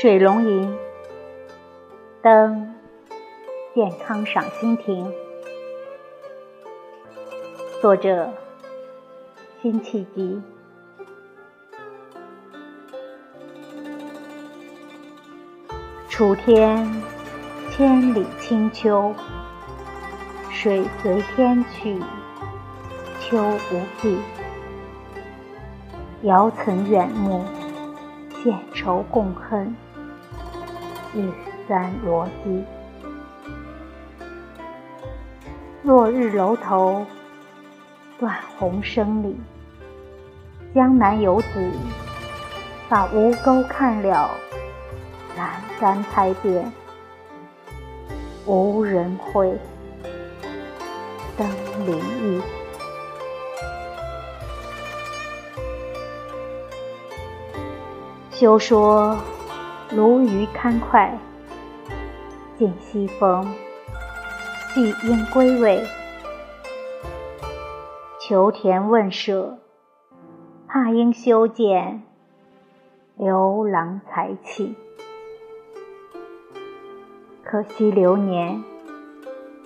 水龙吟，登健康赏心亭。作者：辛弃疾。楚天千里清秋，水随天去，秋无际。遥岑远目，献愁共恨，玉簪罗髻。落日楼头，断鸿声里，江南游子把吴钩看了，阑珊拍遍，无人会。登临意。休说鲈鱼堪脍，尽西风，细莺归尾。求田问舍，怕应修剪刘郎才气。可惜流年，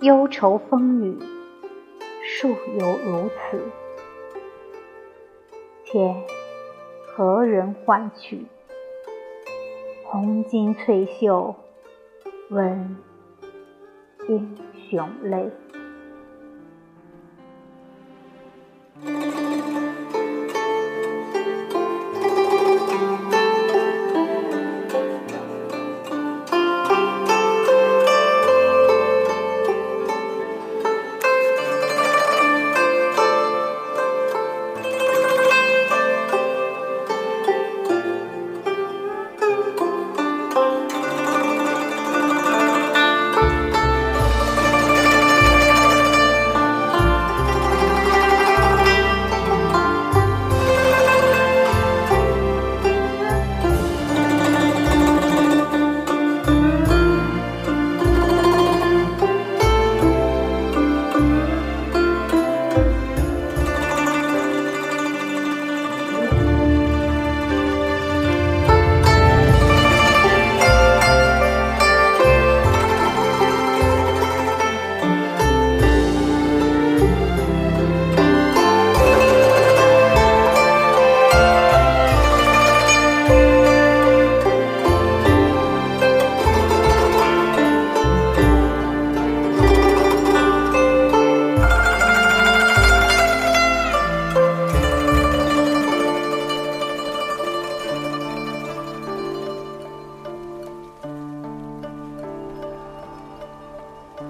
忧愁风雨，数犹如此。且何人唤取？红巾翠袖，问英雄泪。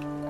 Bye.